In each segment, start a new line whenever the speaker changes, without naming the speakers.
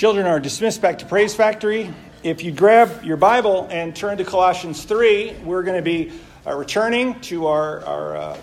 Children are dismissed back to Praise Factory. If you grab your Bible and turn to Colossians 3, we're going to be uh, returning to our, our uh,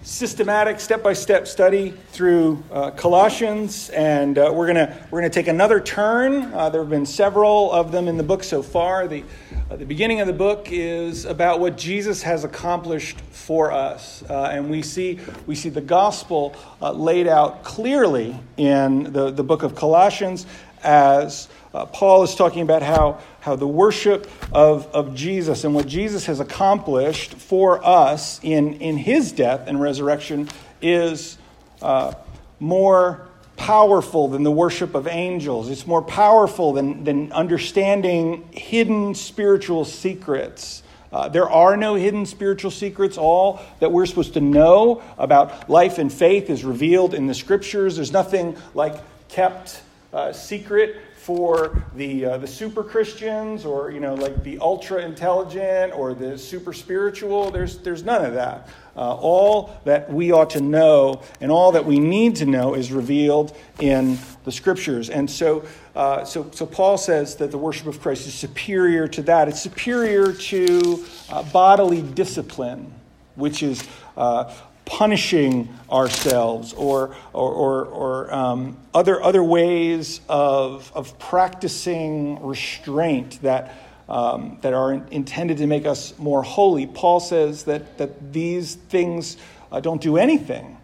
systematic step by step study through uh, Colossians, and uh, we're going we're gonna take another turn. Uh, there have been several of them in the book so far. The, uh, the beginning of the book is about what Jesus has accomplished for us, and we see, we see the gospel laid out clearly in the, the book of Colossians as Paul is talking about how how the worship of, of Jesus and what Jesus has accomplished for us in, in his death and resurrection is uh, more powerful than the worship of angels. It's more powerful than, than understanding hidden spiritual secrets. Uh, there are no hidden spiritual secrets. All that we're supposed to know about life and faith is revealed in the scriptures. There's nothing like kept uh, secret for the, uh, the super Christians or, you know, like the ultra intelligent or the super spiritual. There's, there's none of that. Uh, all that we ought to know and all that we need to know is revealed in the scriptures. And so, uh, so, so Paul says that the worship of Christ is superior to that. It's superior to uh, bodily discipline, which is uh, punishing ourselves or, or, or, or um, other, other ways of, of practicing restraint that, um, that are intended to make us more holy. Paul says that, that these things uh, don't do anything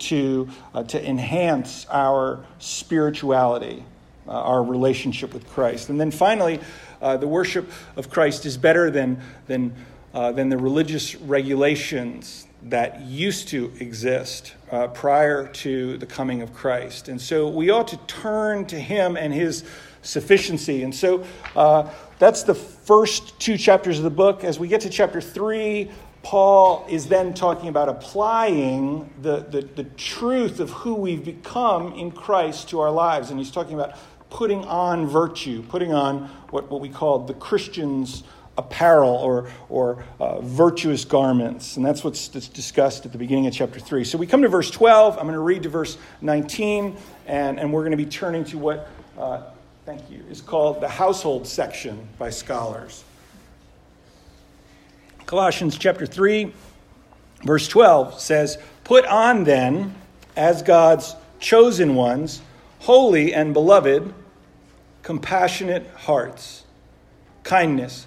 to, uh, to enhance our spirituality, uh, our relationship with Christ. And then finally, uh, the worship of Christ is better than, than, uh, than the religious regulations that used to exist uh, prior to the coming of Christ. And so we ought to turn to him and his sufficiency. And so uh, that's the first two chapters of the book. As we get to chapter three, Paul is then talking about applying the, the, the truth of who we've become in Christ to our lives. And he's talking about putting on virtue, putting on what, what we call the Christian's apparel or, or uh, virtuous garments. And that's what's discussed at the beginning of chapter 3. So we come to verse 12. I'm going to read to verse 19, and, and we're going to be turning to what, uh, thank you, is called the household section by scholars. Colossians chapter 3, verse 12 says, Put on then, as God's chosen ones, holy and beloved, compassionate hearts, kindness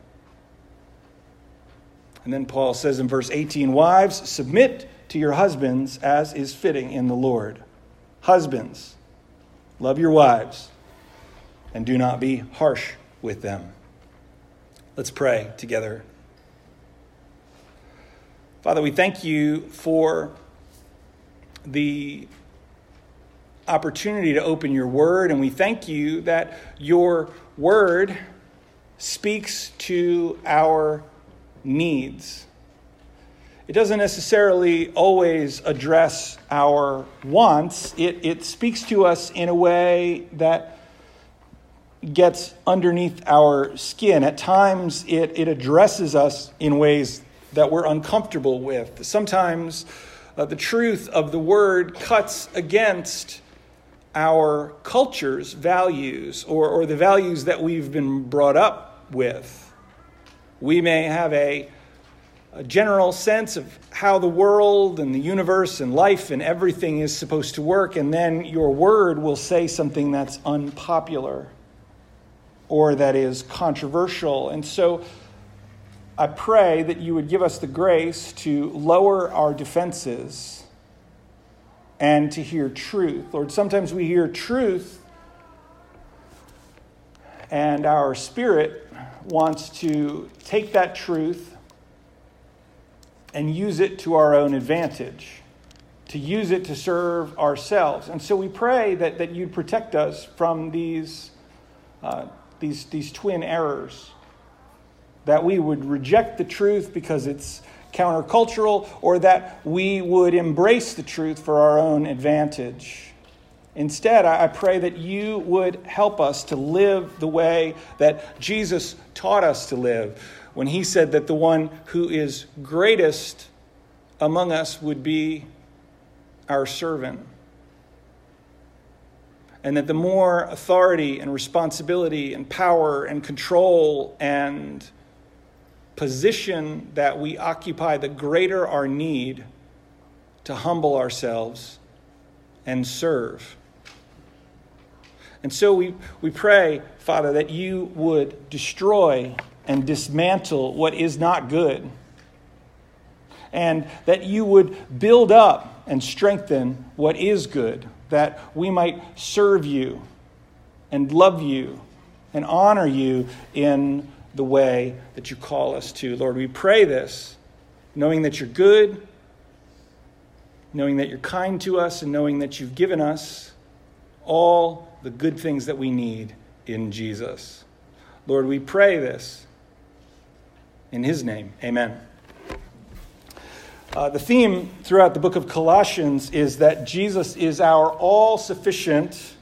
And then Paul says in verse 18 Wives, submit to your husbands as is fitting in the Lord. Husbands, love your wives and do not be harsh with them. Let's pray together. Father, we thank you for the opportunity to open your word, and we thank you that your word speaks to our needs. It doesn't necessarily always address our wants, it, it speaks to us in a way that gets underneath our skin. At times, it, it addresses us in ways that we're uncomfortable with. Sometimes, uh, the truth of the word cuts against our culture's values or, or the values that we've been brought up with. We may have a, a general sense of how the world and the universe and life and everything is supposed to work, and then your word will say something that's unpopular or that is controversial. And so I pray that you would give us the grace to lower our defenses and to hear truth. Lord, sometimes we hear truth and our spirit wants to take that truth and use it to our own advantage, to use it to serve ourselves. And so we pray that, that you'd protect us from these, uh, these, these twin errors, that we would reject the truth because it's countercultural, or that we would embrace the truth for our own advantage. Instead, I pray that you would help us to live the way that Jesus taught us to live when he said that the one who is greatest among us would be our servant. And that the more authority and responsibility and power and control and position that we occupy, the greater our need to humble ourselves and serve. And so we, we pray, Father, that you would destroy and dismantle what is not good, and that you would build up and strengthen what is good, that we might serve you and love you and honor you in the way that you call us to. Lord, we pray this, knowing that you're good, knowing that you're kind to us, and knowing that you've given us all the good things that we need in Jesus. Lord, we pray this in his name. Amen. Uh, the theme throughout the book of Colossians is that Jesus is our all sufficient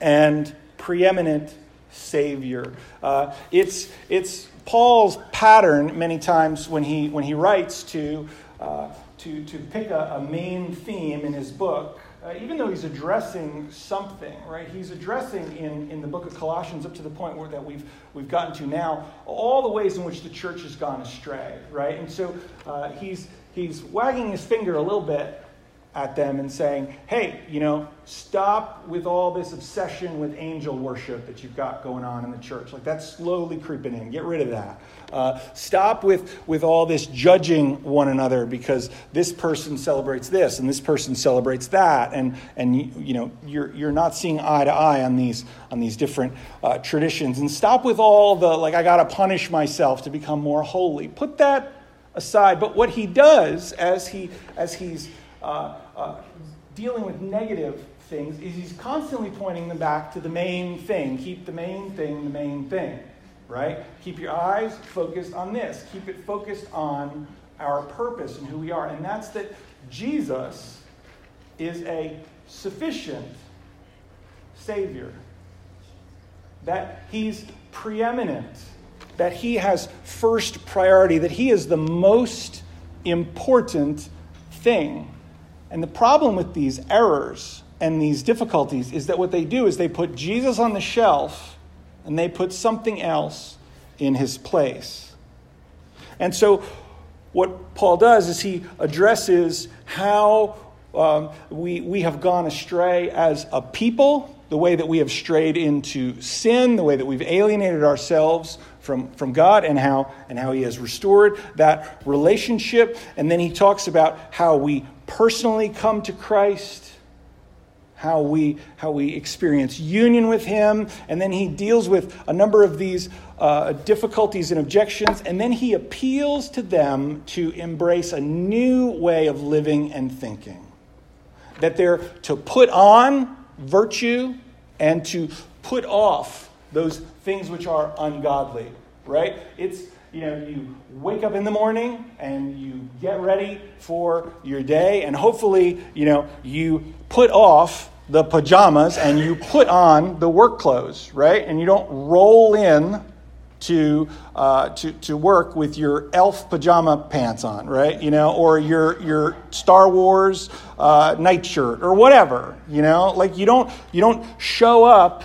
and preeminent Savior. Uh, it's, it's Paul's pattern many times when he, when he writes to, uh, to, to pick a, a main theme in his book uh, even though he's addressing something, right? He's addressing in, in the book of Colossians up to the point where that we've, we've gotten to now all the ways in which the church has gone astray, right? And so uh, he's, he's wagging his finger a little bit at them and saying, hey, you know, stop with all this obsession with angel worship that you've got going on in the church. Like that's slowly creeping in. Get rid of that. Uh, stop with, with all this judging one another because this person celebrates this and this person celebrates that. And, and you, you know, you're, you're not seeing eye to eye on these, on these different uh, traditions. And stop with all the, like, I got to punish myself to become more holy. Put that aside. But what he does as, he, as he's uh, uh, dealing with negative things is he's constantly pointing them back to the main thing. Keep the main thing the main thing, right? Keep your eyes focused on this. Keep it focused on our purpose and who we are. And that's that Jesus is a sufficient Savior, that He's preeminent, that He has first priority, that He is the most important thing. And the problem with these errors and these difficulties is that what they do is they put Jesus on the shelf and they put something else in his place. And so, what Paul does is he addresses how um, we, we have gone astray as a people, the way that we have strayed into sin, the way that we've alienated ourselves from, from God, and how, and how he has restored that relationship. And then he talks about how we personally come to Christ, how we, how we experience union with Him, and then He deals with a number of these uh, difficulties and objections, and then He appeals to them to embrace a new way of living and thinking. That they're to put on virtue and to put off those things which are ungodly, right? It's you know, you wake up in the morning and you get ready for your day, and hopefully, you know, you put off the pajamas and you put on the work clothes, right? And you don't roll in to, uh, to, to work with your elf pajama pants on, right? You know, or your, your Star Wars uh, nightshirt or whatever, you know? Like you don't, you don't show up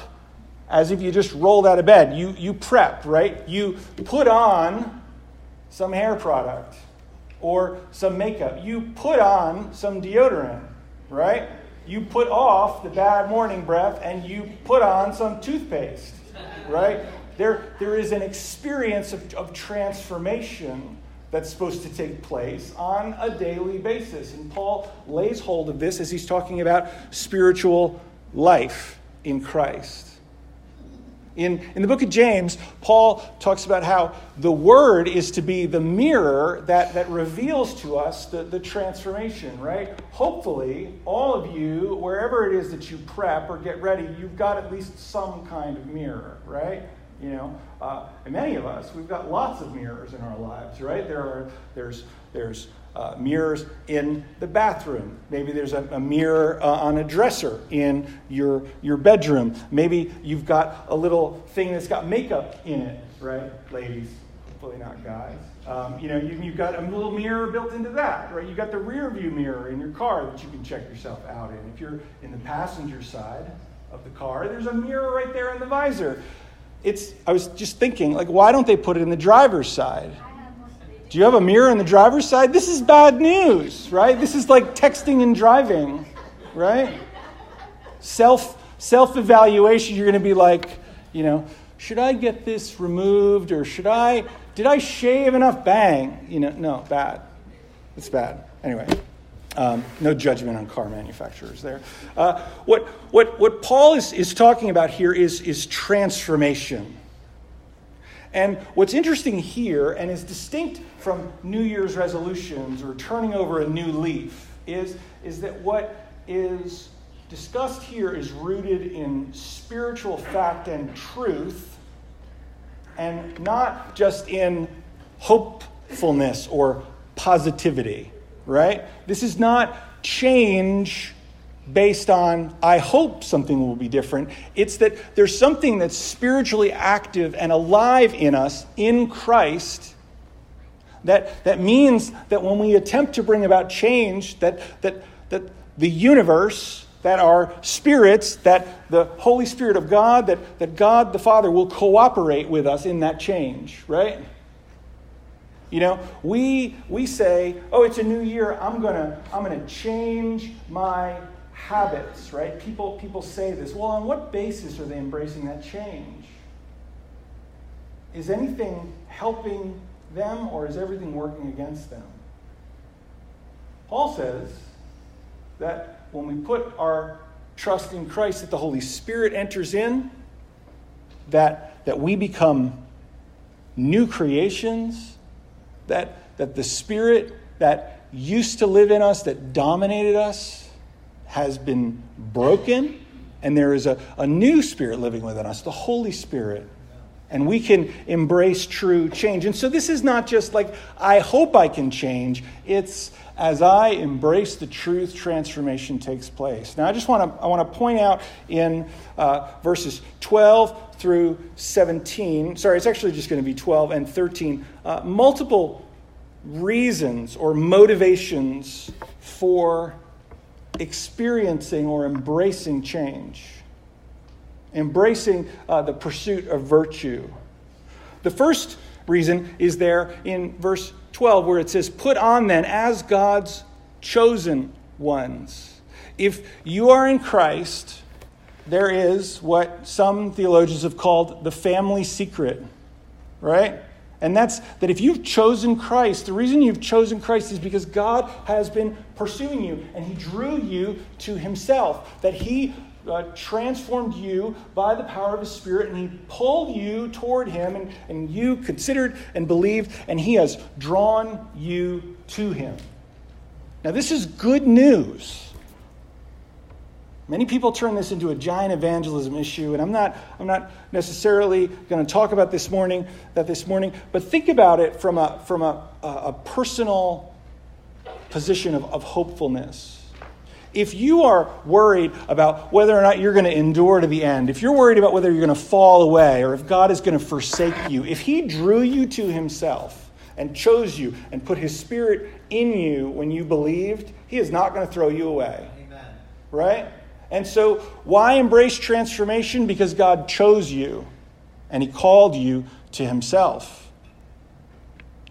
as if you just rolled out of bed. You, you prep, right? You put on some hair product or some makeup. You put on some deodorant, right? You put off the bad morning breath and you put on some toothpaste, right? There, there is an experience of, of transformation that's supposed to take place on a daily basis. And Paul lays hold of this as he's talking about spiritual life in Christ. In, in the book of James, Paul talks about how the Word is to be the mirror that, that reveals to us the, the transformation, right? Hopefully, all of you, wherever it is that you prep or get ready, you've got at least some kind of mirror, right? You know, uh, and many of us, we've got lots of mirrors in our lives, right? There are, there's, there's uh, mirrors in the bathroom. Maybe there's a, a mirror uh, on a dresser in your, your bedroom. Maybe you've got a little thing that's got makeup in it, right, ladies? Hopefully not guys. Um, you know, you, you've got a little mirror built into that, right? You've got the rear view mirror in your car that you can check yourself out in. If you're in the passenger side of the car, there's a mirror right there in the visor. It's, I was just thinking, like, why don't they put it in the driver's side? Do you have a mirror in the driver's side? This is bad news, right? This is like texting and driving, right? Self self evaluation, you're going to be like, you know, should I get this removed or should I did I shave enough bang? You know, no, bad. It's bad. Anyway, um, no judgment on car manufacturers there. Uh, what, what, what Paul is, is talking about here is, is transformation. And what's interesting here, and is distinct from New Year's resolutions or turning over a new leaf, is, is that what is discussed here is rooted in spiritual fact and truth, and not just in hopefulness or positivity, right? This is not change based on, I hope something will be different. It's that there's something that's spiritually active and alive in us in Christ. That, that means that when we attempt to bring about change, that, that, that the universe, that our spirits, that the Holy Spirit of God, that, that God the Father will cooperate with us in that change, right? You know, we, we say, oh, it's a new year, I'm going to I'm going to change my habits, right? People, people say this. Well, on what basis are they embracing that change? Is anything helping them or is everything working against them? Paul says that when we put our trust in Christ, that the Holy Spirit enters in, that, that we become new creations, that, that the Spirit that used to live in us, that dominated us, has been broken, and there is a, a new spirit living within us, the Holy Spirit. And we can embrace true change. And so this is not just like, I hope I can change. It's as I embrace the truth, transformation takes place. Now, I just want to, I want to point out in uh, verses 12 through 17, sorry, it's actually just going to be 12 and 13, uh, multiple reasons or motivations for experiencing or embracing change, embracing uh, the pursuit of virtue. The first reason is there in verse 12, where it says, Put on then as God's chosen ones. If you are in Christ, there is what some theologians have called the family secret, right? And that's that if you've chosen Christ, the reason you've chosen Christ is because God has been pursuing you and He drew you to Himself. That He uh, transformed you by the power of His Spirit and He pulled you toward Him and, and you considered and believed and He has drawn you to Him. Now, this is good news. Many people turn this into a giant evangelism issue, and I'm not, I'm not necessarily going to talk about this morning, that this morning, but think about it from a, from a, a personal position of, of hopefulness. If you are worried about whether or not you're going to endure to the end, if you're worried about whether you're going to fall away or if God is going to forsake you, if He drew you to Himself and chose you and put His Spirit in you when you believed, He is not going to throw you away. Amen. Right? And so, why embrace transformation? Because God chose you and He called you to Himself.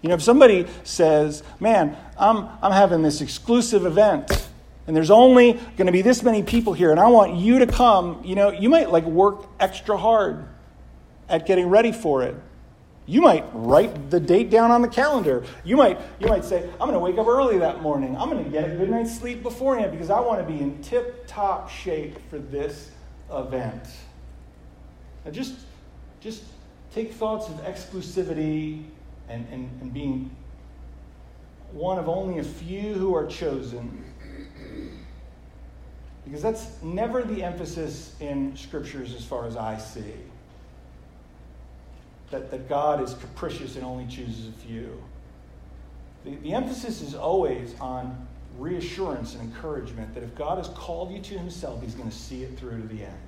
You know, if somebody says, Man, I'm, I'm having this exclusive event, and there's only going to be this many people here, and I want you to come, you know, you might like work extra hard at getting ready for it. You might write the date down on the calendar. You might, you might say, I'm going to wake up early that morning. I'm going to get a good night's sleep beforehand because I want to be in tip top shape for this event. Now just, just take thoughts of exclusivity and, and, and being one of only a few who are chosen. Because that's never the emphasis in scriptures as far as I see that, that God is capricious and only chooses a few. The, the emphasis is always on reassurance and encouragement that if God has called you to himself, he's going to see it through to the end.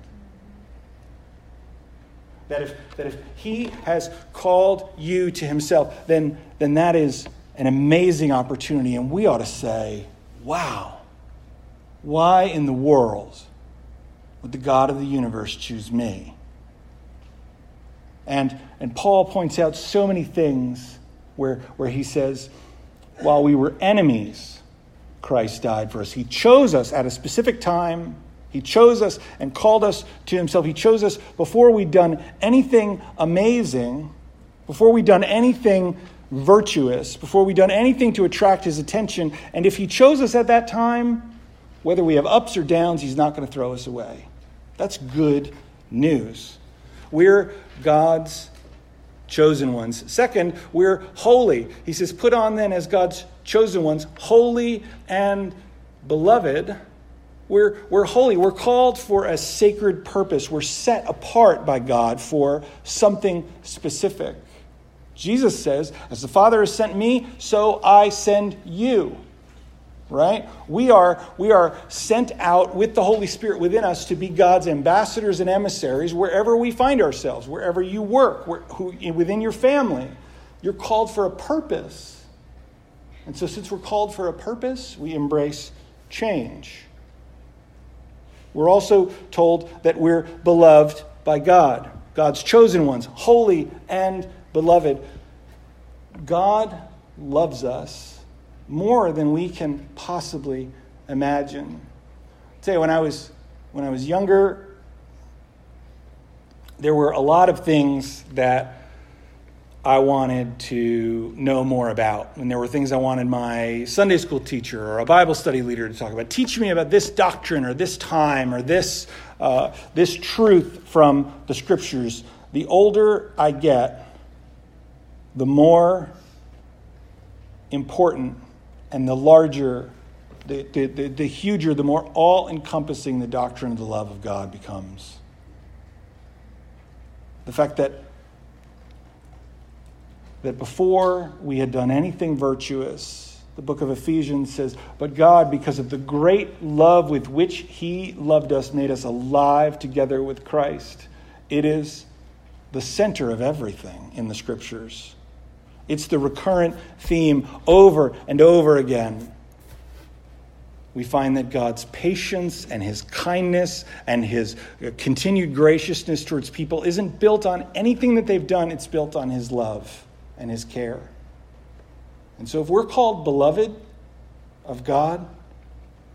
That if, that if he has called you to himself, then, then that is an amazing opportunity. And we ought to say, wow, why in the world would the God of the universe choose me? And, and Paul points out so many things where, where he says, while we were enemies, Christ died for us. He chose us at a specific time. He chose us and called us to himself. He chose us before we'd done anything amazing, before we'd done anything virtuous, before we'd done anything to attract his attention. And if he chose us at that time, whether we have ups or downs, he's not going to throw us away. That's good news. We're God's chosen ones. Second, we're holy. He says, Put on then as God's chosen ones, holy and beloved. We're, we're holy. We're called for a sacred purpose. We're set apart by God for something specific. Jesus says, As the Father has sent me, so I send you right? We are, we are sent out with the Holy Spirit within us to be God's ambassadors and emissaries wherever we find ourselves, wherever you work, where, who, within your family. You're called for a purpose. And so, since we're called for a purpose, we embrace change. We're also told that we're beloved by God, God's chosen ones, holy and beloved. God loves us more than we can possibly imagine. I'll tell you, when I was when I was younger, there were a lot of things that I wanted to know more about. And there were things I wanted my Sunday school teacher or a Bible study leader to talk about. Teach me about this doctrine or this time or this, uh, this truth from the scriptures. The older I get, the more important and the larger, the, the, the, the huger, the more all encompassing the doctrine of the love of God becomes. The fact that, that before we had done anything virtuous, the book of Ephesians says, But God, because of the great love with which He loved us, made us alive together with Christ. It is the center of everything in the scriptures. It's the recurrent theme over and over again. We find that God's patience and his kindness and his uh, continued graciousness towards people isn't built on anything that they've done, it's built on his love and his care. And so, if we're called beloved of God,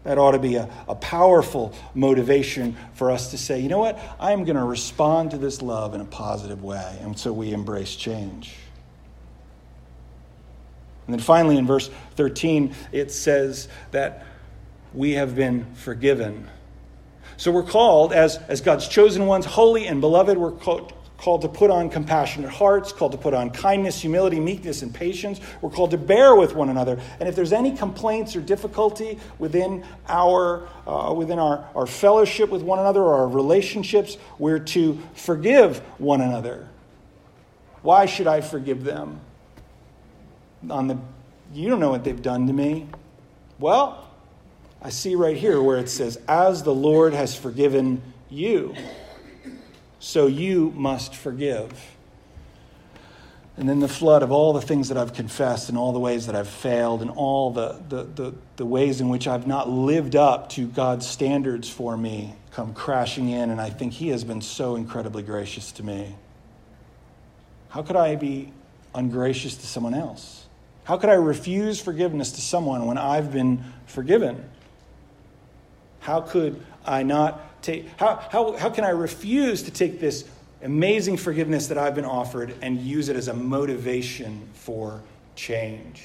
that ought to be a, a powerful motivation for us to say, you know what? I am going to respond to this love in a positive way. And so we embrace change. And then finally, in verse 13, it says that we have been forgiven. So we're called, as, as God's chosen ones, holy and beloved, we're called, called to put on compassionate hearts, called to put on kindness, humility, meekness, and patience. We're called to bear with one another. And if there's any complaints or difficulty within our, uh, within our, our fellowship with one another or our relationships, we're to forgive one another. Why should I forgive them? On the, you don't know what they've done to me. Well, I see right here where it says, as the Lord has forgiven you, so you must forgive. And then the flood of all the things that I've confessed and all the ways that I've failed and all the, the, the, the, ways in which I've not lived up to God's standards for me come crashing in. And I think He has been so incredibly gracious to me. How could I be ungracious to someone else? How could I refuse forgiveness to someone when I've been forgiven? How could I not take, how, how, how can I refuse to take this amazing forgiveness that I've been offered and use it as a motivation for change.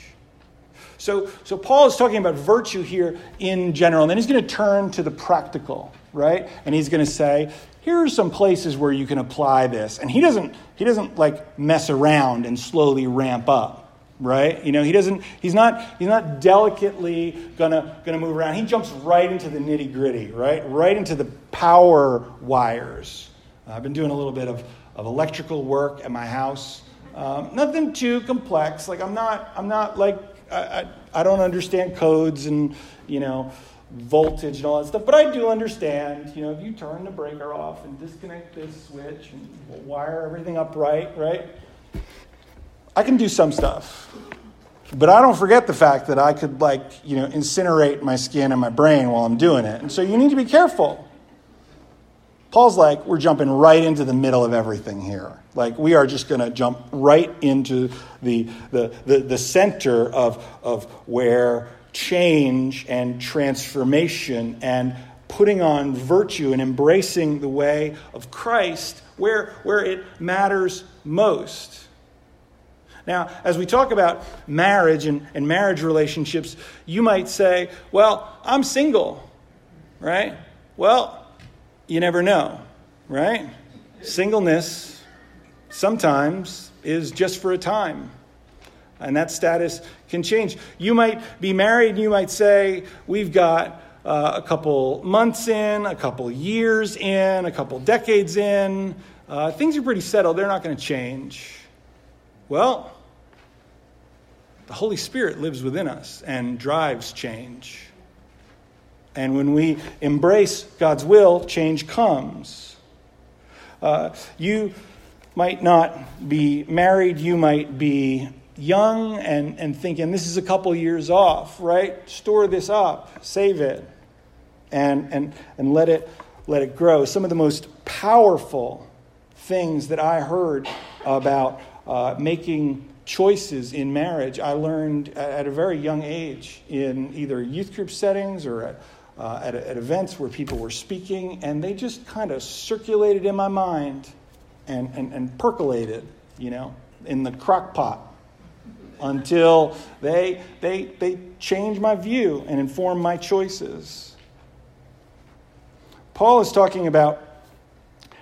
So, so Paul is talking about virtue here in general, and then he's going to turn to the practical, right? And he's going to say, here are some places where you can apply this. And he doesn't, he doesn't like mess around and slowly ramp up right? You know he doesn't he's not he's not delicately gonna gonna move around. He jumps right into the nitty gritty right? Right into the power wires. Uh, i've been doing a little bit of, of electrical work at my house. Um, nothing too complex. Like i'm not i'm not like I, I, I don't understand codes and you know voltage and all that stuff but i do understand you know if you turn the breaker off and disconnect this switch and wire everything up right right I can do some stuff. But I don't forget the fact that I could, like, you know, incinerate my skin and my brain while I'm doing it. And so you need to be careful. Paul's like, we're jumping right into the middle of everything here. Like, we are just going to jump right into the, the, the, the center of, of where change and transformation and putting on virtue and embracing the way of Christ, where, where it matters most. Now, as we talk about marriage and, and marriage relationships, you might say, well, I'm single, right? Well, you never know, right? Singleness sometimes is just for a time. And that status can change. You might be married and you might say, We've got uh, a couple months in, a couple years in, a couple decades in. Uh, things are pretty settled. They're not going to change. Well, the Holy Spirit lives within us and drives change. And when we embrace God's will, change comes. Uh, you might not be married, you might be young and, and thinking, this is a couple years off, right? Store this up, save it, and, and, and let, it, let it grow. Some of the most powerful things that I heard about uh, making choices in marriage I learned at a very young age in either youth group settings or at, uh, at, at, events where people were speaking, and they just kind of circulated in my mind and, and, and percolated, you know, in the crock pot until they, they, they changed my view and informed my choices. Paul is talking about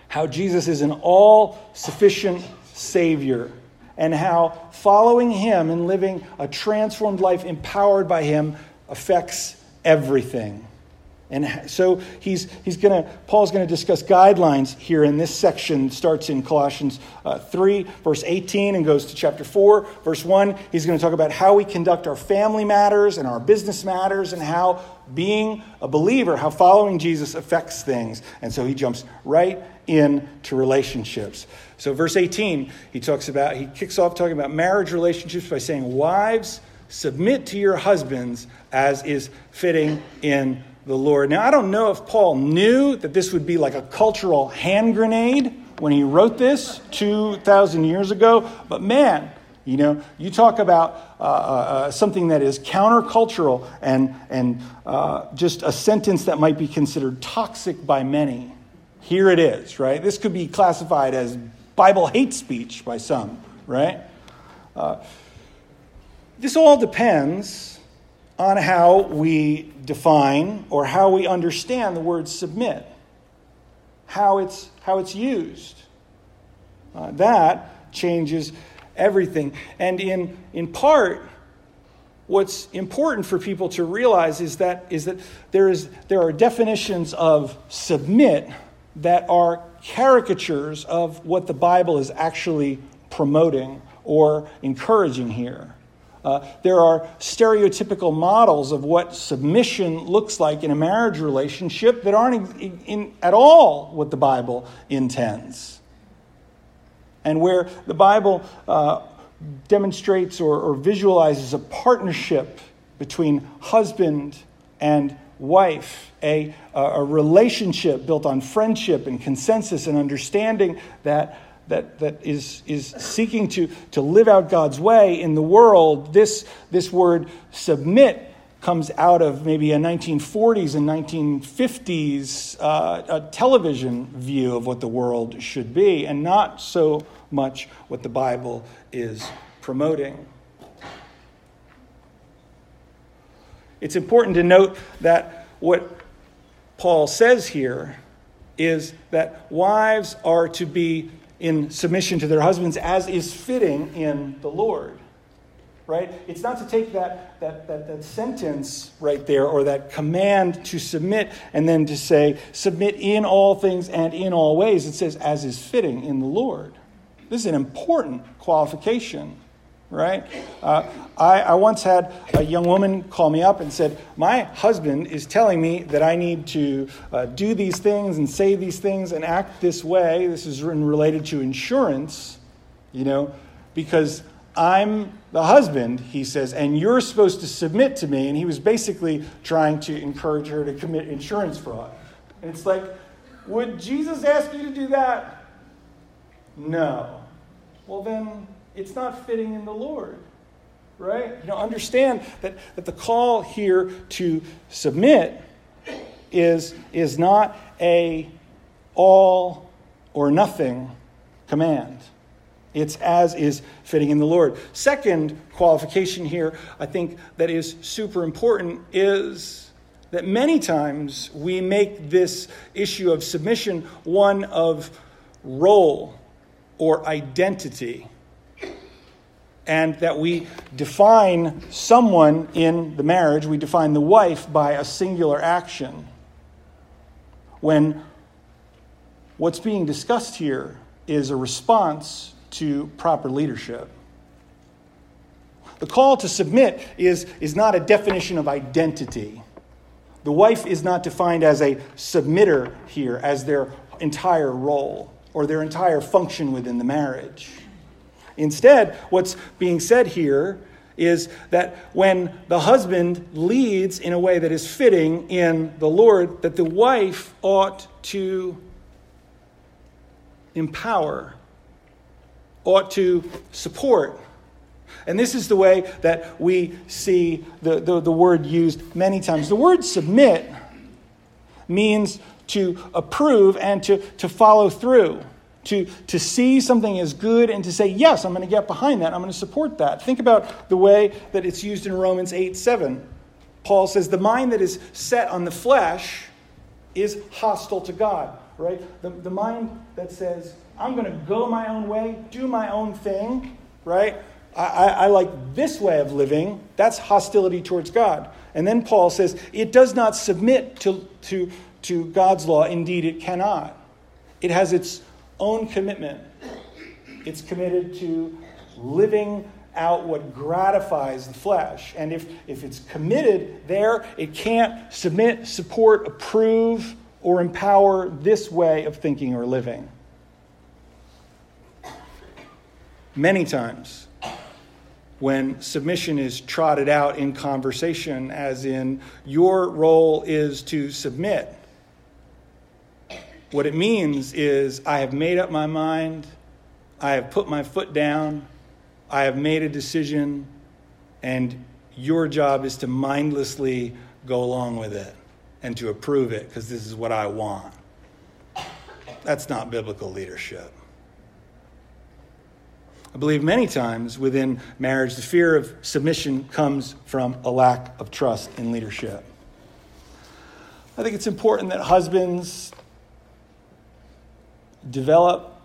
how Jesus is an all sufficient Savior and how following him and living a transformed life empowered by him affects everything. And so he's, he's going to, Paul's going to discuss guidelines here in this section, starts in Colossians uh, 3, verse 18, and goes to chapter 4, verse 1. He's going to talk about how we conduct our family matters and our business matters and how being a believer, how following Jesus affects things. And so he jumps right into relationships. So, verse 18, he talks about, he kicks off talking about marriage relationships by saying, Wives, submit to your husbands as is fitting in the Lord. Now, I don't know if Paul knew that this would be like a cultural hand grenade when he wrote this 2,000 years ago, but man, you know, you talk about uh, uh, uh, something that is countercultural and, and uh, just a sentence that might be considered toxic by many. Here it is, right? This could be classified as Bible hate speech by some, right? Uh, this all depends on how we define or how we understand the word submit, how it's, how it's used. Uh, that changes everything. And in, in part, what's important for people to realize is that, is that there, is, there are definitions of submit that are caricatures of what the Bible is actually promoting or encouraging here. Uh, there are stereotypical models of what submission looks like in a marriage relationship that aren't in, in, at all what the Bible intends. And where the Bible uh, demonstrates or, or visualizes a partnership between husband and wife, a, a relationship built on friendship and consensus and understanding that that, that is, is seeking to, to live out God's way in the world, this, this word submit comes out of maybe a 1940s and 1950s uh, a television view of what the world should be, and not so much what the Bible is promoting. It's important to note that what Paul says here is that wives are to be in submission to their husbands as is fitting in the Lord. Right? It's not to take that, that, that, that sentence right there or that command to submit and then to say, submit in all things and in all ways. It says, as is fitting in the Lord. This is an important qualification right? Uh, I, I once had a young woman call me up and said, My husband is telling me that I need to uh, do these things and say these things and act this way. This is related to insurance, you know, because I'm the husband, he says, and you're supposed to submit to me. And he was basically trying to encourage her to commit insurance fraud. And it's like, would Jesus ask you to do that? No. Well, then it's not fitting in the Lord. Right? You know, understand that, that the call here to submit is, is not a all or nothing command. It's as is fitting in the Lord. Second qualification here, I think, that is super important is that many times we make this issue of submission one of role or identity and that we define someone in the marriage, we define the wife by a singular action. When what's being discussed here is a response to proper leadership. The call to submit is, is not a definition of identity. The wife is not defined as a submitter here, as their entire role or their entire function within the marriage. Instead, what's being said here is that when the husband leads in a way that is fitting in the Lord, that the wife ought to empower, ought to support. And this is the way that we see the, the, the word used many times. The word submit means to approve and to, to follow through to, to see something as good and to say, yes, I'm going to get behind that. I'm going to support that. Think about the way that it's used in Romans 8 7. Paul says, the mind that is set on the flesh is hostile to God, right? The, the mind that says, I'm going to go my own way, do my own thing, right? I, I, I like this way of living. That's hostility towards God. And then Paul says, it does not submit to, to, to God's law. Indeed, it cannot. It has its own commitment. It's committed to living out what gratifies the flesh. And if, if it's committed there, it can't submit, support, approve, or empower this way of thinking or living. Many times, when submission is trotted out in conversation, as in, your role is to submit what it means is I have made up my mind, I have put my foot down, I have made a decision, and your job is to mindlessly go along with it and to approve it because this is what I want. That's not biblical leadership. I believe many times within marriage, the fear of submission comes from a lack of trust in leadership. I think it's important that husbands develop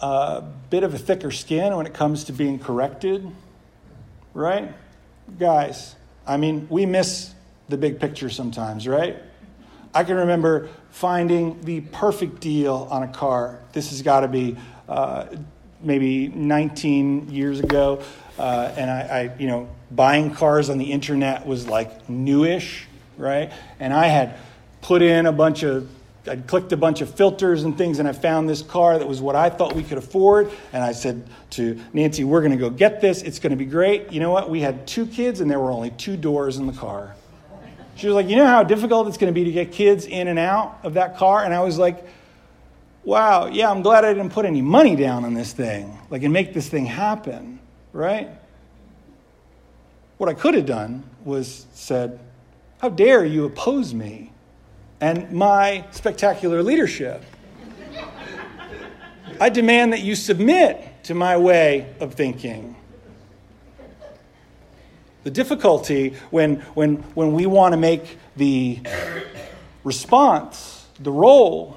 a bit of a thicker skin when it comes to being corrected, right? Guys, I mean, we miss the big picture sometimes, right? I can remember finding the perfect deal on a car. This has got to be uh, maybe 19 years ago. Uh, and I, I, you know, buying cars on the internet was like newish, right? And I had put in a bunch of I'd clicked a bunch of filters and things, and I found this car that was what I thought we could afford. And I said to Nancy, We're going to go get this. It's going to be great. You know what? We had two kids, and there were only two doors in the car. She was like, You know how difficult it's going to be to get kids in and out of that car? And I was like, Wow, yeah, I'm glad I didn't put any money down on this thing, like, and make this thing happen, right? what I could have done was said, How dare you oppose me and my spectacular leadership? I demand that you submit to my way of thinking. The difficulty when, when, when we want to make the response, the role,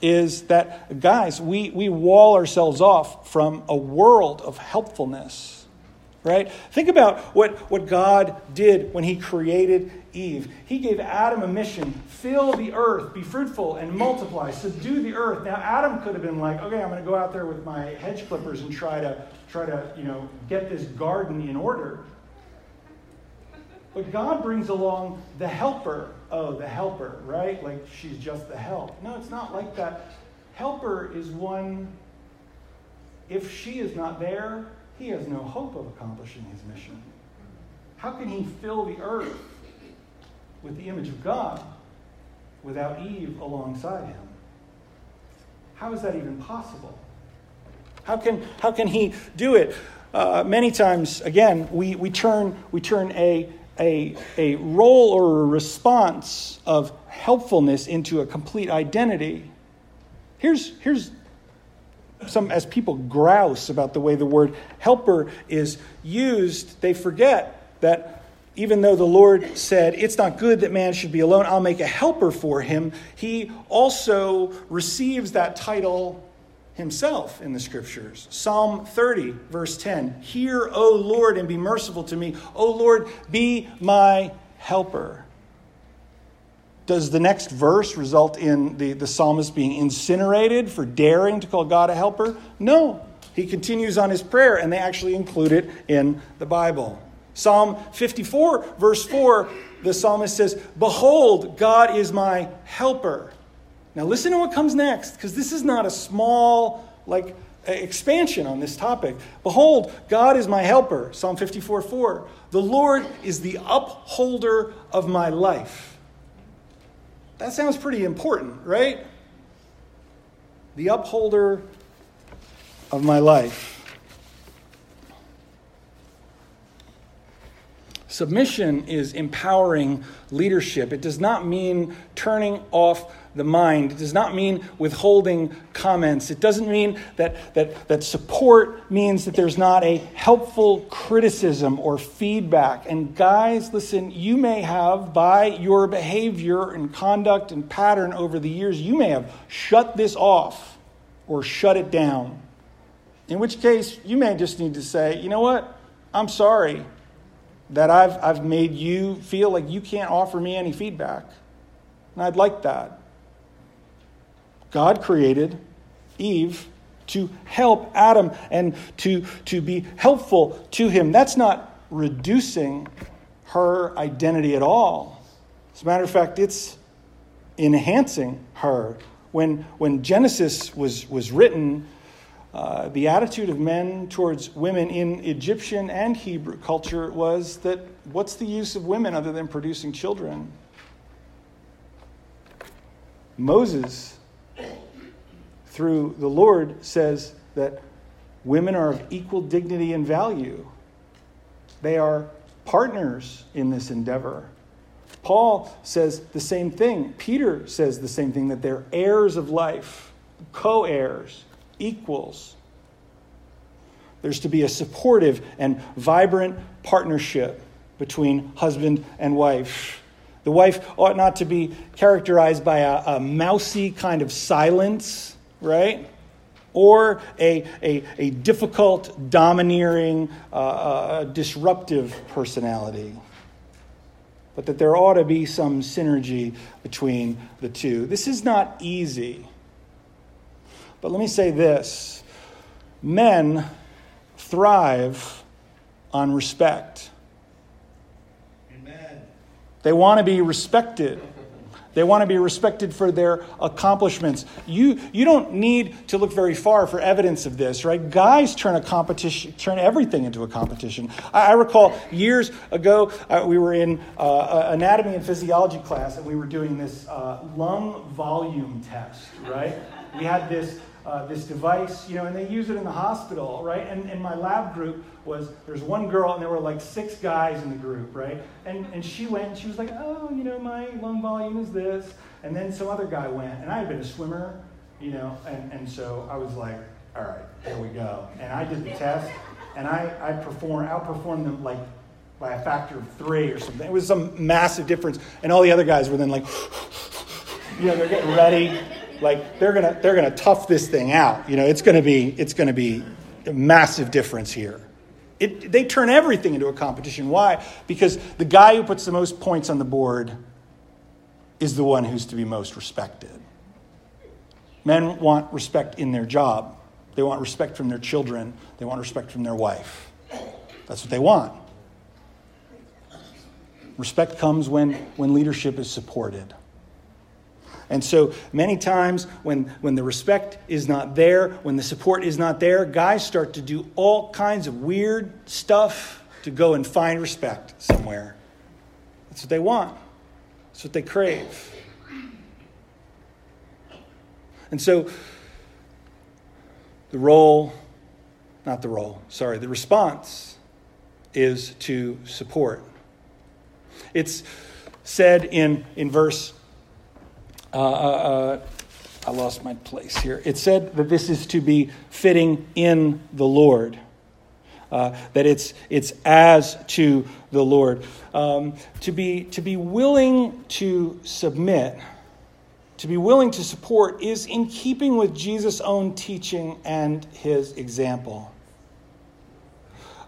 is that, guys, we, we wall ourselves off from a world of helpfulness, right? Think about what, what God did when He created Eve. He gave Adam a mission fill the earth, be fruitful, and multiply, subdue the earth. Now, Adam could have been like, okay, I'm going to go out there with my hedge clippers and try to, try to you know, get this garden in order. But God brings along the helper. Oh, the helper, right? Like she's just the help. No, it's not like that. Helper is one, if she is not there, he has no hope of accomplishing his mission. How can he fill the earth with the image of God without Eve alongside him? How is that even possible? How can, how can he do it? Uh, many times, again, we, we turn, we turn a, a, a role or a response of helpfulness into a complete identity. Here's, here's some, as people grouse about the way the word helper is used, they forget that even though the Lord said, It's not good that man should be alone, I'll make a helper for him, he also receives that title himself in the scriptures. Psalm 30, verse 10 Hear, O Lord, and be merciful to me. O Lord, be my helper. Does the next verse result in the, the psalmist being incinerated for daring to call God a helper? No. He continues on his prayer, and they actually include it in the Bible. Psalm 54, verse 4, the psalmist says, Behold, God is my helper. Now, listen to what comes next, because this is not a small, like, expansion on this topic. Behold, God is my helper. Psalm 54 4. The Lord is the upholder of my life. That sounds pretty important, right? The upholder of my life. Submission is empowering leadership. It does not mean turning off the mind. It does not mean withholding comments. It doesn't mean that, that, that support means that there's not a helpful criticism or feedback. And guys, listen, you may have, by your behavior and conduct and pattern over the years, you may have shut this off or shut it down. In which case, you may just need to say, you know what? I'm sorry that I've, I've made you feel like you can't offer me any feedback. And I'd like that. God created Eve to help Adam and to, to be helpful to him. That's not reducing her identity at all. As a matter of fact, it's enhancing her. When, when Genesis was, was written, uh, the attitude of men towards women in Egyptian and Hebrew culture was that what's the use of women other than producing children? Moses, through the Lord, says that women are of equal dignity and value. They are partners in this endeavor. Paul says the same thing. Peter says the same thing that they're heirs of life, co heirs equals. There's to be a supportive and vibrant partnership between husband and wife. The wife ought not to be characterized by a, a mousy kind of silence, right? Or a, a, a difficult, domineering, uh, uh, disruptive personality. But that there ought to be some synergy between the two. This is not easy. But let me say this men thrive on respect. Amen. They want to be respected. They want to be respected for their accomplishments. You, you don't need to look very far for evidence of this, right? Guys turn a competition, turn everything into a competition. I, I recall years ago, uh, we were in uh, anatomy and physiology class, and we were doing this uh, lung volume test, right? We had this uh, this device, you know, and they use it in the hospital, right? And, and my lab group was there's one girl, and there were like six guys in the group, right? And, and she went, and she was like, oh, you know, my lung volume is this. And then some other guy went, and I had been a swimmer, you know, and, and so I was like, all right, there we go. And I did the test, and I, I performed, outperformed them like by a factor of three or something. It was some massive difference. And all the other guys were then like, you know, they're getting ready. Like they're gonna they're gonna tough this thing out. You know, it's gonna be it's gonna be a massive difference here. It, they turn everything into a competition. Why? Because the guy who puts the most points on the board is the one who's to be most respected. Men want respect in their job. They want respect from their children. They want respect from their wife. That's what they want. Respect comes when, when leadership is supported. And so many times when, when the respect is not there, when the support is not there, guys start to do all kinds of weird stuff to go and find respect somewhere. That's what they want, that's what they crave. And so the role, not the role, sorry, the response is to support. It's said in, in verse, uh, uh, uh, I lost my place here. It said that this is to be fitting in the Lord. Uh, that it's, it's as to the Lord. Um, to, be, to be willing to submit to be willing to support is in keeping with Jesus' own teaching and his example.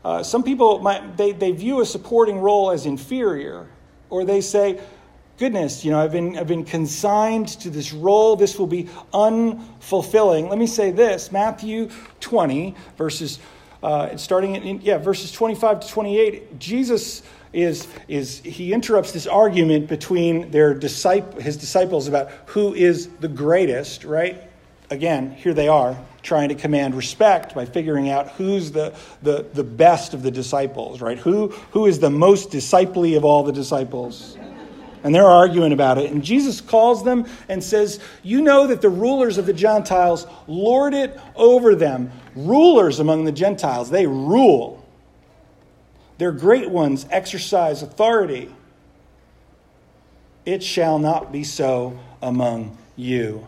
Uh, some people might, they, they view a supporting role as inferior, or they say, goodness, you know, I've been, I've been consigned to this role. This will be unfulfilling. Let me say this Matthew 20, verses, uh, starting in, yeah, verses 25 to 28, Jesus is, is he interrupts this argument between their disciple, his disciples about who is the greatest, right? Again, here they are trying to command respect by figuring out who's the, the, the best of the disciples, right? Who, who is the most disciply of all the disciples? And they're arguing about it. And Jesus calls them and says, You know that the rulers of the Gentiles lord it over them. Rulers among the Gentiles, they rule. Their great ones exercise authority. It shall not be so among you.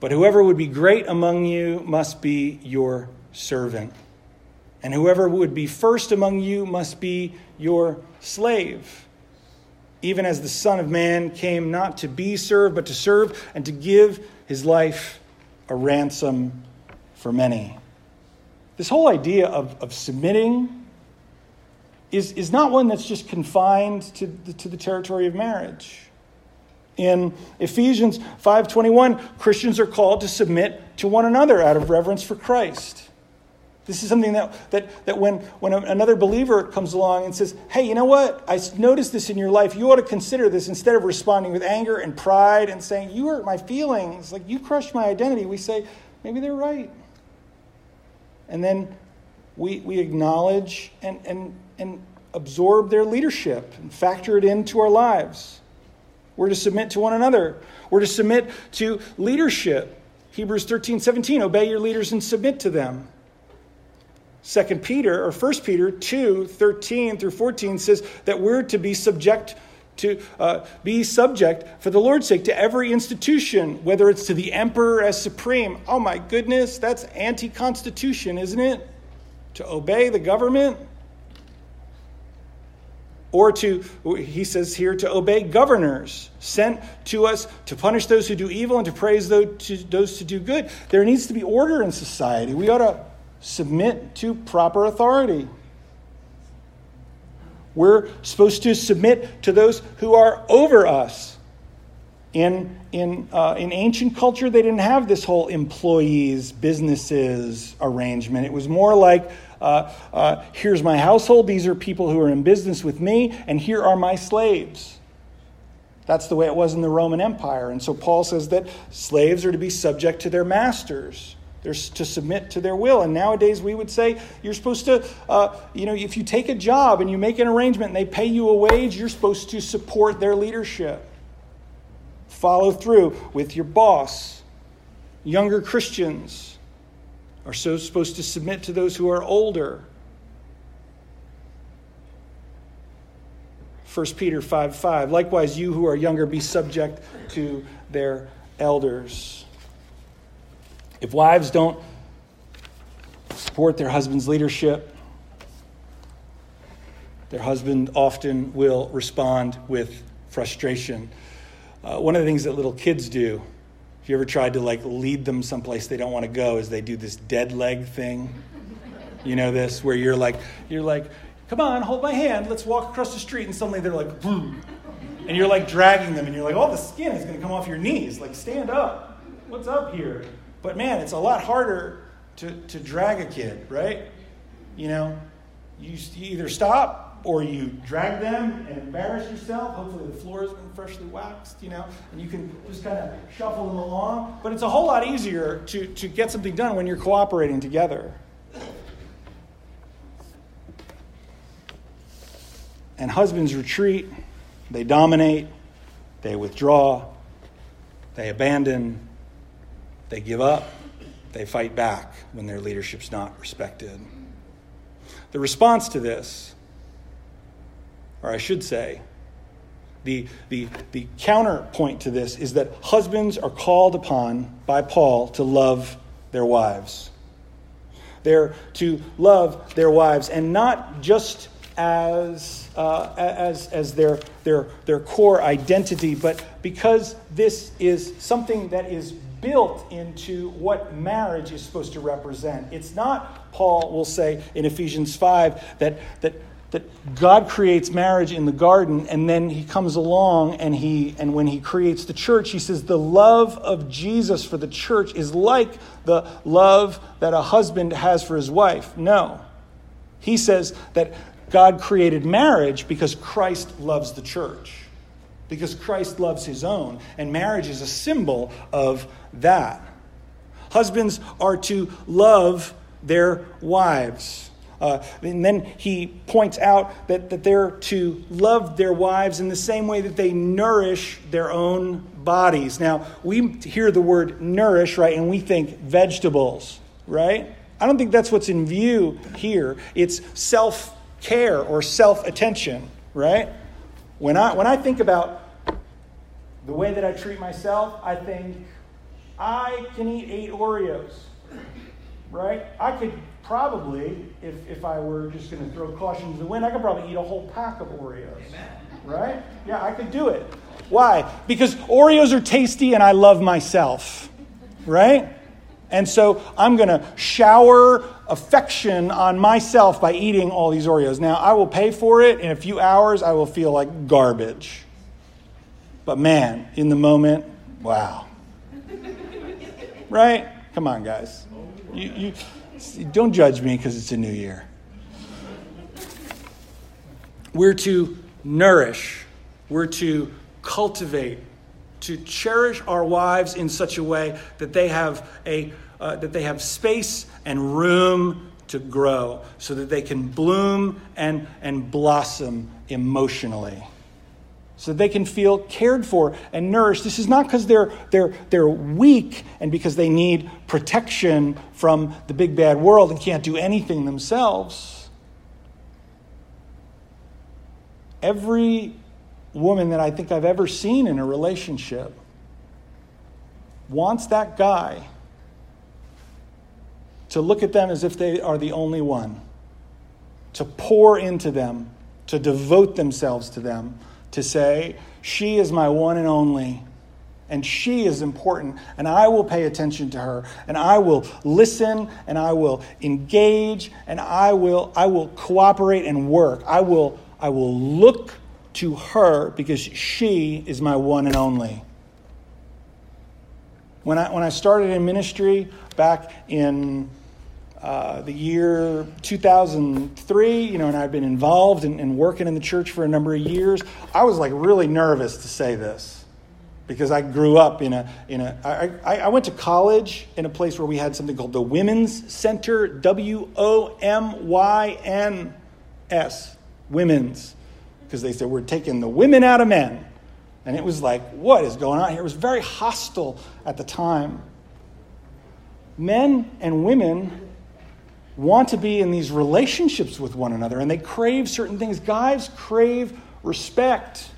But whoever would be great among you must be your servant. And whoever would be first among you must be your slave. Even as the Son of Man came not to be served, but to serve and to give his life a ransom for many. This whole idea of, of submitting is, is not one that's just confined to the, to the territory of marriage. In Ephesians 5:21, Christians are called to submit to one another out of reverence for Christ. This is something that, that, that when, when another believer comes along and says, Hey, you know what? I noticed this in your life. You ought to consider this instead of responding with anger and pride and saying, You hurt my feelings, like you crushed my identity. We say, Maybe they're right. And then we, we acknowledge and, and and absorb their leadership and factor it into our lives. We're to submit to one another. We're to submit to leadership. Hebrews 13, 17, obey your leaders and submit to them. Second Peter or First Peter 2, 13 through 14 says that we're to be subject to uh, be subject for the Lord's sake to every institution, whether it's to the emperor as supreme. Oh my goodness, that's anti-constitution, isn't it? To obey the government or to, he says here, to obey governors sent to us to punish those who do evil and to praise those to, those to do good. There needs to be order in society. We ought to submit to proper authority. We're supposed to submit to those who are over us. In, in, uh, in ancient culture, they didn't have this whole employees, businesses arrangement. It was more like uh, uh, here's my household, these are people who are in business with me, and here are my slaves. That's the way it was in the Roman Empire. And so Paul says that slaves are to be subject to their masters. They're to submit to their will. And nowadays we would say you're supposed to, uh, you know, if you take a job and you make an arrangement and they pay you a wage, you're supposed to support their leadership. Follow through with your boss. Younger Christians are so supposed to submit to those who are older. 1 Peter 5 5. Likewise, you who are younger, be subject to their elders. If wives don't support their husband's leadership, their husband often will respond with frustration. Uh, one of the things that little kids do, if you ever tried to like lead them someplace they don't want to go, is they do this dead leg thing. You know this, where you're like, you're like, come on, hold my hand, let's walk across the street, and suddenly they're like, boom. And you're like dragging them, and you're like, oh, the skin is going to come off your knees. Like, stand up. What's up here? But man, it's a lot harder to, to drag a kid, right? You know, you, you either stop or you drag them and embarrass yourself. Hopefully, the floor has been freshly waxed, you know, and you can just kind of shuffle them along. But it's a whole lot easier to, to get something done when you're cooperating together. And husbands retreat, they dominate, they withdraw, they abandon, they give up, they fight back when their leadership's not respected. The response to this or I should say, the, the, the counterpoint to this is that husbands are called upon by Paul to love their wives. They're to love their wives, and not just as, uh, as, as their, their, their core identity, but because this is something that is built into what marriage is supposed to represent. It's not, Paul will say in Ephesians 5, that, that that God creates marriage in the garden and then he comes along and he and when he creates the church he says the love of Jesus for the church is like the love that a husband has for his wife. No. He says that God created marriage because Christ loves the church. Because Christ loves his own and marriage is a symbol of that. Husbands are to love their wives. Uh, and then he points out that, that they're to love their wives in the same way that they nourish their own bodies. Now, we hear the word nourish, right, and we think vegetables, right? I don't think that's what's in view here. It's self care or self attention, right? When I, when I think about the way that I treat myself, I think I can eat eight Oreos, right? I could probably, if, if I were just going to throw caution to the wind, I could probably eat a whole pack of Oreos. Right? Yeah, I could do it. Why? Because Oreos are tasty and I love myself. Right? And so I'm going to shower affection on myself by eating all these Oreos. Now, I will pay for it. In a few hours, I will feel like garbage. But man, in the moment, wow. Right? Come on, guys. You, you, don't judge me because it's a new year. We're to nourish, we're to cultivate, to cherish our wives in such a way that they have a uh, that they have space and room to grow so that they can bloom and, and blossom emotionally so they can feel cared for and nourished. This is not because they're, they're, they're weak and because they need protection from the big bad world and can't do anything themselves. Every woman that I think I've ever seen in a relationship wants that guy to look at them as if they are the only one, to pour into them, to devote themselves to them to say, She is my one and only, and she is important, and I will pay attention to her, and I will listen, and I will engage, and I will, I will cooperate and work. I will, I will look to her because she is my one and only. When I, when I started in ministry back in uh, the year 2003, you know, and I've been involved and in, in working in the church for a number of years. I was like really nervous to say this because I grew up in a in a. I, I went to college in a place where we had something called the Women's Center, W O M Y N S, women's, because they said we're taking the women out of men, and it was like, what is going on here? It was very hostile at the time. men and women want to be in these relationships with one another and they crave certain things. Guys crave respect,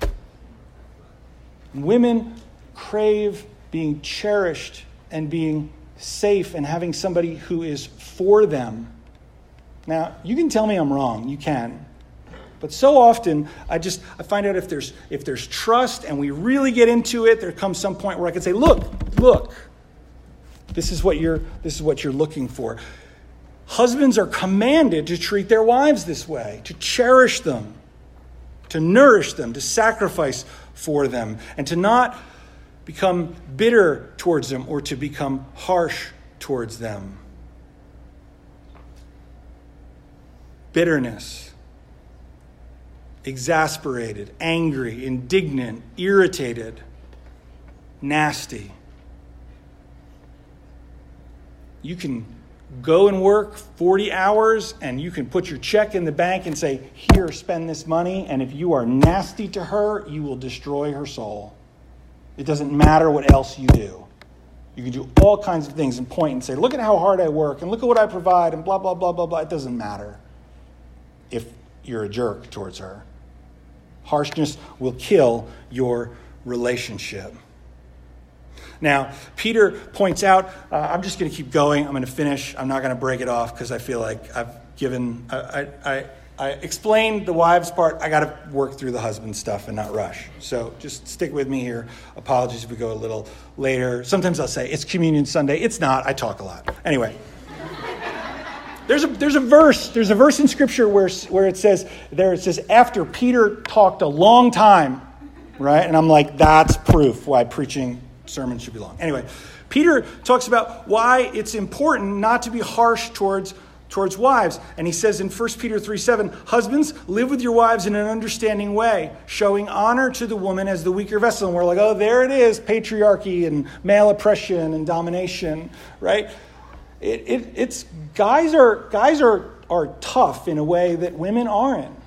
women crave being cherished and being safe and having somebody who is for them. Now, you can tell me I'm wrong, you can. But so often, I just I find out if there's if there's trust and we really get into it, there comes some point where I can say, "Look, look. This is what you're this is what you're looking for." Husbands are commanded to treat their wives this way, to cherish them, to nourish them, to sacrifice for them, and to not become bitter towards them or to become harsh towards them. Bitterness, exasperated, angry, indignant, irritated, nasty. You can go and work 40 hours and you can put your check in the bank and say, Here, spend this money. And if you are nasty to her, you will destroy her soul. It doesn't matter what else you do. You can do all kinds of things and point and say, Look at how hard I work and look at what I provide and blah, blah, blah, blah, blah. It doesn't matter if you're a jerk towards her. Harshness will kill your relationship. Now, Peter points out, uh, I'm just going to keep going. I'm going to finish. I'm not going to break it off because I feel like I've given, I, I, I explained the wives part. I got to work through the husband stuff and not rush. So just stick with me here. Apologies if we go a little later. Sometimes I'll say, it's Communion Sunday. It's not. I talk a lot. Anyway. There's a, there's a verse, there's a verse in Scripture where, where it says, there it says, after Peter talked a long time, right? And I'm like, that's proof why preaching sermons should be long. Anyway, Peter talks about why it's important not to be harsh towards towards wives. And he says in 1 Peter 3 7, Husbands, live with your wives in an understanding way, showing honor to the woman as the weaker vessel. And we're like, oh, there it is patriarchy and male oppression and domination, right? It, it, it's guys are guys are are tough in a way that women aren't.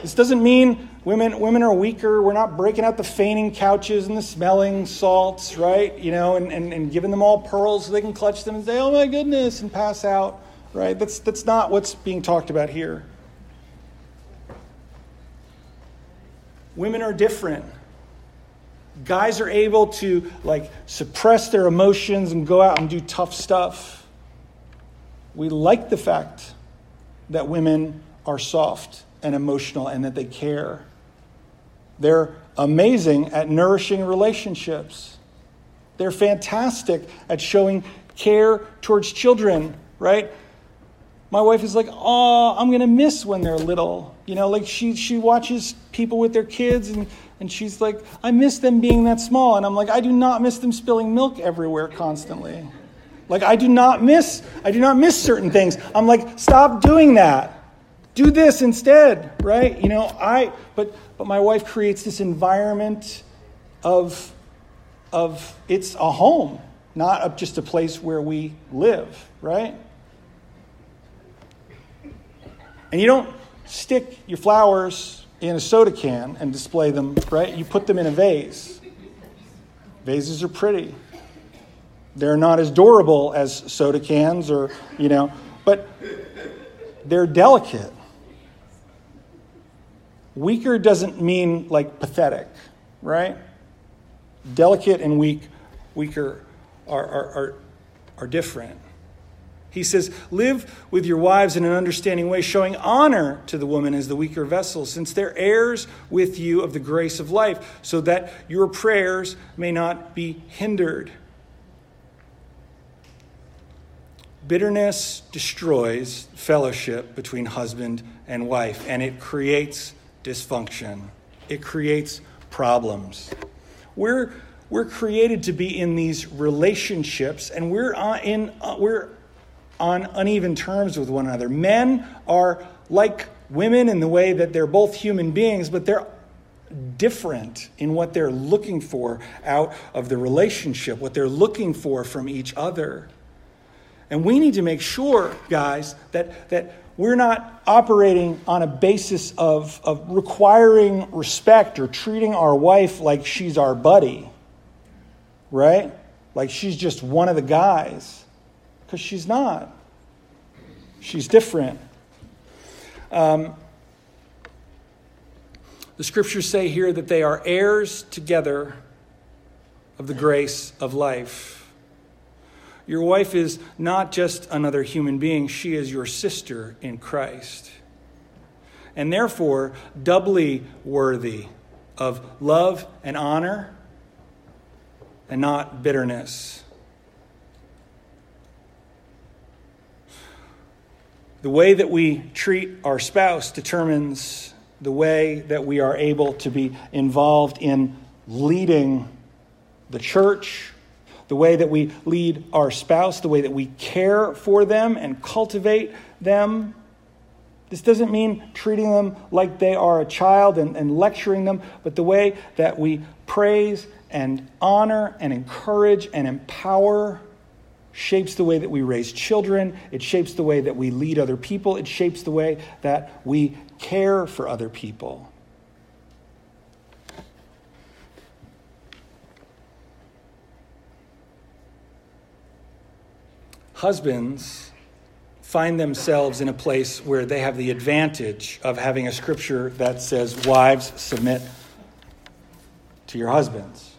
This doesn't mean women women are weaker. We're not breaking out the fainting couches and the smelling salts, right? You know, and, and, and giving them all pearls so they can clutch them and say, oh my goodness, and pass out. Right? That's that's not what's being talked about here. Women are different guys are able to like suppress their emotions and go out and do tough stuff. We like the fact that women are soft and emotional and that they care. They're amazing at nourishing relationships. They're fantastic at showing care towards children, right? My wife is like, oh, I'm going to miss when they're little. You know, like she, she watches people with their kids and and she's like, I miss them being that small. And I'm like, I do not miss them spilling milk everywhere constantly. Like I do not miss, I do not miss certain things. I'm like, stop doing that. Do this instead, right? You know, I but but my wife creates this environment of of it's a home, not just a place where we live, right? And you don't stick your flowers in a soda can and display them, right? You put them in a vase. Vases are pretty. They're not as durable as soda cans or, you know, but they're delicate. Weaker doesn't mean like pathetic, right? Delicate and weak, weaker are, are, are, are different. He says, Live with your wives in an understanding way, showing honor to the woman as the weaker vessel, since they're heirs with you of the grace of life, so that your prayers may not be hindered. Bitterness destroys fellowship between husband and wife, and it creates dysfunction. It creates problems. We're, we're created to be in these relationships, and we're, in, uh, we're on uneven terms with one another. Men are like women in the way that they're both human beings, but they're different in what they're looking for out of the relationship, what they're looking for from each other. And we need to make sure, guys, that, that we're not operating on a basis of, of requiring respect or treating our wife like she's our buddy, right? like she's just one of the guys, because she's not. She's different. Um, the scriptures say here that they are heirs together of the grace of life. Your wife is not just another human being, she is your sister in Christ. And therefore, doubly worthy of love and honor and not bitterness. The way that we treat our spouse determines the way that we are able to be involved in leading the church, the way that we lead our spouse, the way that we care for them and cultivate them. This doesn't mean treating them like they are a child and, and lecturing them, but the way that we praise and honor and encourage and empower shapes the way that we raise children. It shapes the way that we lead other people. It shapes the way that we care for other people. Husbands find themselves in a place where they have the advantage of having a scripture that says, Wives, submit to your husbands.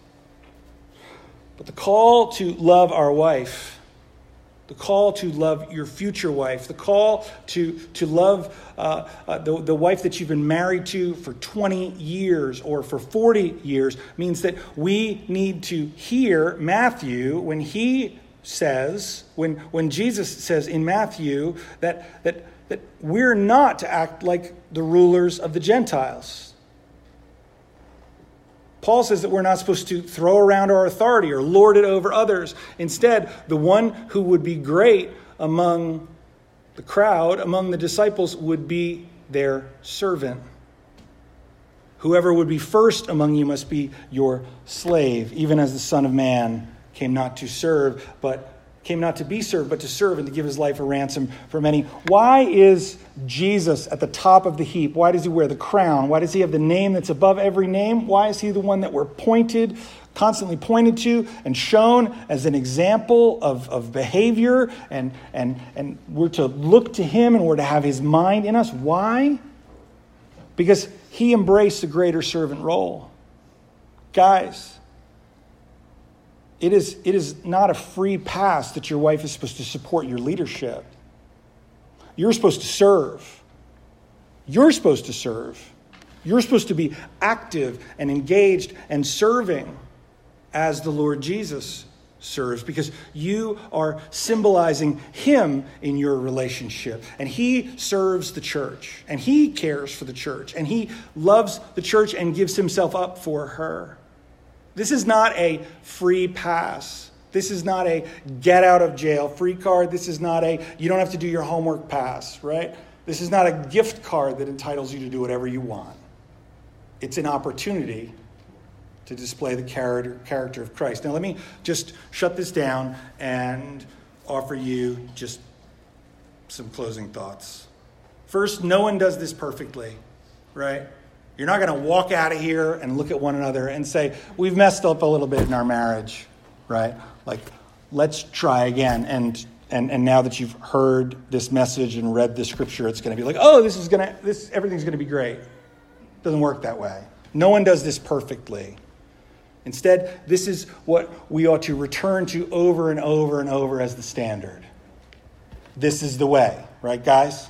But the call to love our wife the call to love your future wife, the call to, to love uh, uh, the, the wife that you've been married to for 20 years or for 40 years means that we need to hear Matthew when he says, when, when Jesus says in Matthew that, that, that we're not to act like the rulers of the Gentiles. Paul says that we're not supposed to throw around our authority or lord it over others. Instead, the one who would be great among the crowd, among the disciples, would be their servant. Whoever would be first among you must be your slave, even as the Son of Man came not to serve, but came not to be served, but to serve and to give his life a ransom for many. Why is Jesus at the top of the heap? Why does he wear the crown? Why does he have the name that's above every name? Why is he the one that we're pointed, constantly pointed to and shown as an example of, of behavior? And, and, and we're to look to him and we're to have his mind in us. Why? Because he embraced the greater servant role. Guys, it is, it is not a free pass that your wife is supposed to support your leadership. You're supposed to serve. You're supposed to serve. You're supposed to be active and engaged and serving as the Lord Jesus serves because you are symbolizing him in your relationship. And he serves the church and he cares for the church and he loves the church and gives himself up for her. This is not a free pass. This is not a get out of jail free card. This is not a you don't have to do your homework pass, right? This is not a gift card that entitles you to do whatever you want. It's an opportunity to display the character, character of Christ. Now, let me just shut this down and offer you just some closing thoughts. First, no one does this perfectly, right? You're not going to walk out of here and look at one another and say, We've messed up a little bit in our marriage, right? Like, let's try again. And, and, and now that you've heard this message and read this scripture, it's going to be like, Oh, this is going to, this, everything's going to be great. Doesn't work that way. No one does this perfectly. Instead, this is what we ought to return to over and over and over as the standard. This is the way, right, guys?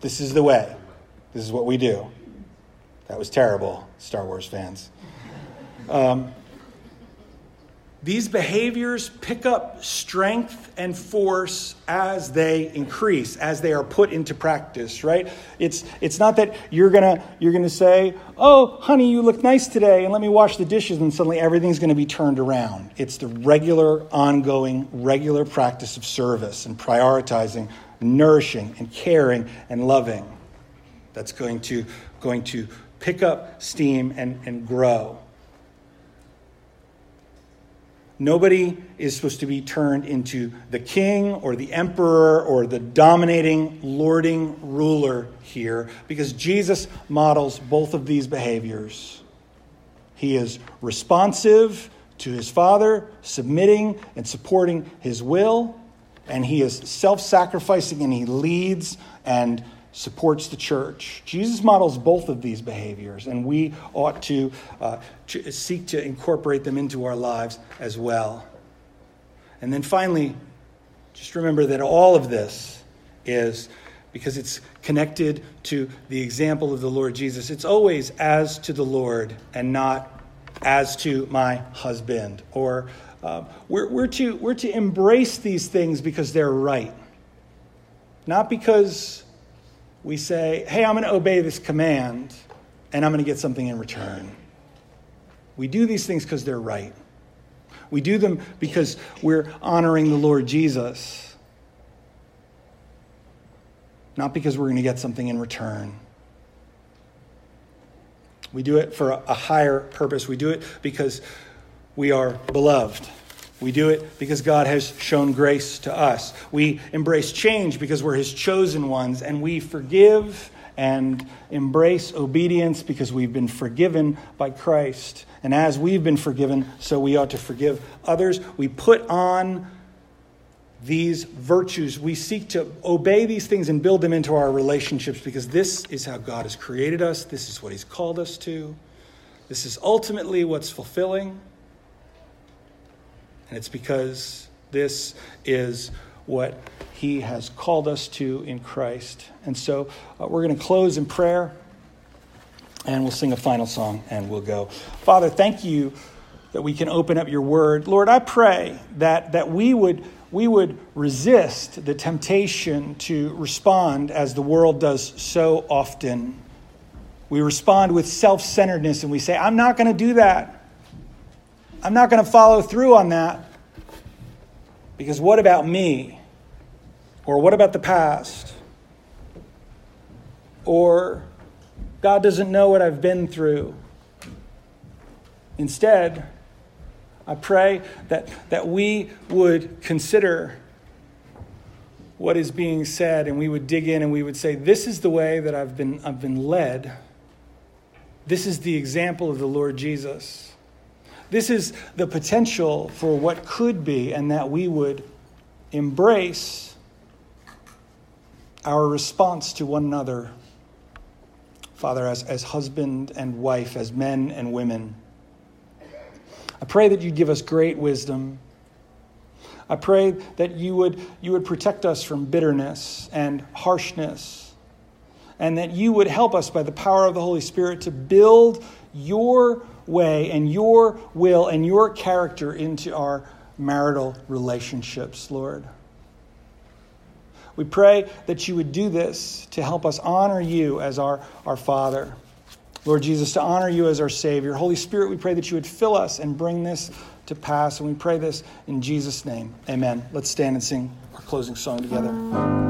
This is the way. This is what we do. That was terrible, Star Wars fans. Um, these behaviors pick up strength and force as they increase, as they are put into practice, right? It's, it's not that you're going you're gonna say, Oh, honey, you look nice today, and let me wash the dishes, and suddenly everything's going to be turned around. It's the regular, ongoing, regular practice of service and prioritizing, nourishing, and caring and loving that's going to, going to pick up steam and, and grow. Nobody is supposed to be turned into the king or the emperor or the dominating, lording ruler here because Jesus models both of these behaviors. He is responsive to his Father, submitting and supporting his will, and he is self sacrificing and he leads and supports the church. Jesus models both of these behaviors, and we ought to uh, seek to incorporate them into our lives as well. And then finally, just remember that all of this is because it's connected to the example of the Lord Jesus. It's always as to the Lord and not as to my husband. Or uh, we're, we're, to, we're to embrace these things because they're right, not because we say, hey, I'm going to obey this command and I'm going to get something in return. We do these things because they're right. We do them because we're honoring the Lord Jesus, not because we're going to get something in return. We do it for a higher purpose. We do it because we are beloved. We do it because God has shown grace to us. We embrace change because we're His chosen ones, and we forgive and embrace obedience because we've been forgiven by Christ. And as we've been forgiven, so we ought to forgive others. We put on these virtues. We seek to obey these things and build them into our relationships because this is how God has created us. This is what He's called us to. This is ultimately what's fulfilling. And it's because this is what he has called us to in Christ. And so uh, we're going to close in prayer and we'll sing a final song and we'll go. Father, thank you that we can open up your word. Lord, I pray that, that we, would, we would resist the temptation to respond as the world does so often. We respond with self centeredness and we say, I'm not going to do that. I'm not going to follow through on that. Because what about me? Or what about the past? Or God doesn't know what I've been through. Instead, I pray that, that we would consider what is being said and we would dig in and we would say, This is the way that I've been, I've been led. This is the example of the Lord Jesus. This is the potential for what could be, and that we would embrace our response to one another, Father, as, as husband and wife, as men and women. I pray that you'd give us great wisdom. I pray that you would, you would protect us from bitterness and harshness, and that you would help us by the power of the Holy Spirit to build your way and your will and your character into our marital relationships, Lord. We pray that you would do this to help us honor you as our, our Father. Lord Jesus, to honor you as our Savior. Holy Spirit, we pray that you would fill us and bring this to pass. And we pray this in Jesus' name. Amen. Let's stand and sing our closing song together.